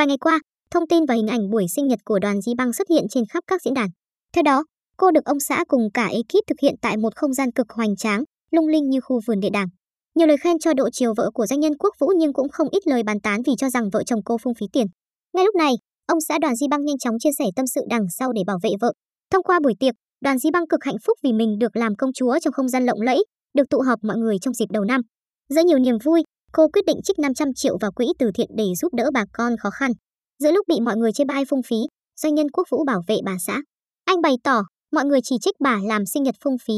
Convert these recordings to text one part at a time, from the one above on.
Vài ngày qua, thông tin và hình ảnh buổi sinh nhật của đoàn Di Băng xuất hiện trên khắp các diễn đàn. Theo đó, cô được ông xã cùng cả ekip thực hiện tại một không gian cực hoành tráng, lung linh như khu vườn địa đàng. Nhiều lời khen cho độ chiều vợ của doanh nhân Quốc Vũ nhưng cũng không ít lời bàn tán vì cho rằng vợ chồng cô phung phí tiền. Ngay lúc này, ông xã Đoàn Di Băng nhanh chóng chia sẻ tâm sự đằng sau để bảo vệ vợ. Thông qua buổi tiệc, Đoàn Di Băng cực hạnh phúc vì mình được làm công chúa trong không gian lộng lẫy, được tụ họp mọi người trong dịp đầu năm. Giữa nhiều niềm vui, cô quyết định trích 500 triệu vào quỹ từ thiện để giúp đỡ bà con khó khăn. Giữa lúc bị mọi người chê bai phung phí, doanh nhân Quốc Vũ bảo vệ bà xã. Anh bày tỏ, mọi người chỉ trích bà làm sinh nhật phung phí.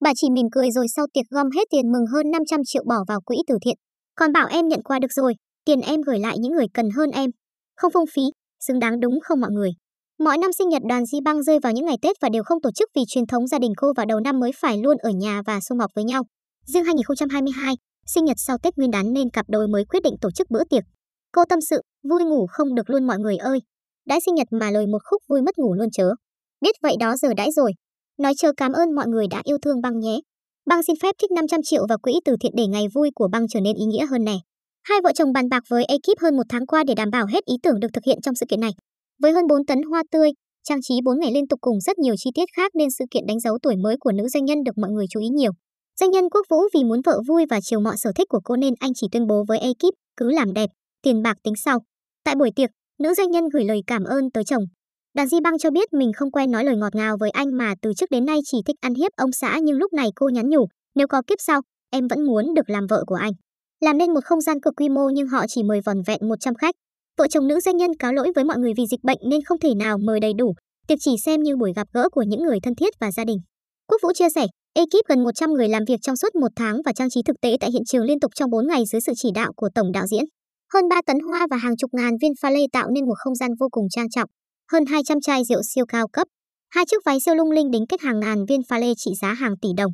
Bà chỉ mỉm cười rồi sau tiệc gom hết tiền mừng hơn 500 triệu bỏ vào quỹ từ thiện. Còn bảo em nhận quà được rồi, tiền em gửi lại những người cần hơn em. Không phung phí, xứng đáng đúng không mọi người? Mỗi năm sinh nhật đoàn Di Băng rơi vào những ngày Tết và đều không tổ chức vì truyền thống gia đình cô vào đầu năm mới phải luôn ở nhà và sum họp với nhau. Riêng 2022, sinh nhật sau Tết Nguyên đán nên cặp đôi mới quyết định tổ chức bữa tiệc. Cô tâm sự, vui ngủ không được luôn mọi người ơi. Đãi sinh nhật mà lời một khúc vui mất ngủ luôn chớ. Biết vậy đó giờ đãi rồi. Nói chờ cảm ơn mọi người đã yêu thương băng nhé. Băng xin phép trích 500 triệu vào quỹ từ thiện để ngày vui của băng trở nên ý nghĩa hơn nè. Hai vợ chồng bàn bạc với ekip hơn một tháng qua để đảm bảo hết ý tưởng được thực hiện trong sự kiện này. Với hơn 4 tấn hoa tươi, trang trí 4 ngày liên tục cùng rất nhiều chi tiết khác nên sự kiện đánh dấu tuổi mới của nữ doanh nhân được mọi người chú ý nhiều. Doanh nhân Quốc Vũ vì muốn vợ vui và chiều mọi sở thích của cô nên anh chỉ tuyên bố với ekip cứ làm đẹp, tiền bạc tính sau. Tại buổi tiệc, nữ doanh nhân gửi lời cảm ơn tới chồng. Đàn Di Băng cho biết mình không quen nói lời ngọt ngào với anh mà từ trước đến nay chỉ thích ăn hiếp ông xã nhưng lúc này cô nhắn nhủ, nếu có kiếp sau, em vẫn muốn được làm vợ của anh. Làm nên một không gian cực quy mô nhưng họ chỉ mời vòn vẹn 100 khách. Vợ chồng nữ doanh nhân cáo lỗi với mọi người vì dịch bệnh nên không thể nào mời đầy đủ, tiệc chỉ xem như buổi gặp gỡ của những người thân thiết và gia đình. Quốc Vũ chia sẻ, ekip gần 100 người làm việc trong suốt một tháng và trang trí thực tế tại hiện trường liên tục trong 4 ngày dưới sự chỉ đạo của tổng đạo diễn. Hơn 3 tấn hoa và hàng chục ngàn viên pha lê tạo nên một không gian vô cùng trang trọng. Hơn 200 chai rượu siêu cao cấp. Hai chiếc váy siêu lung linh đính kết hàng ngàn viên pha lê trị giá hàng tỷ đồng.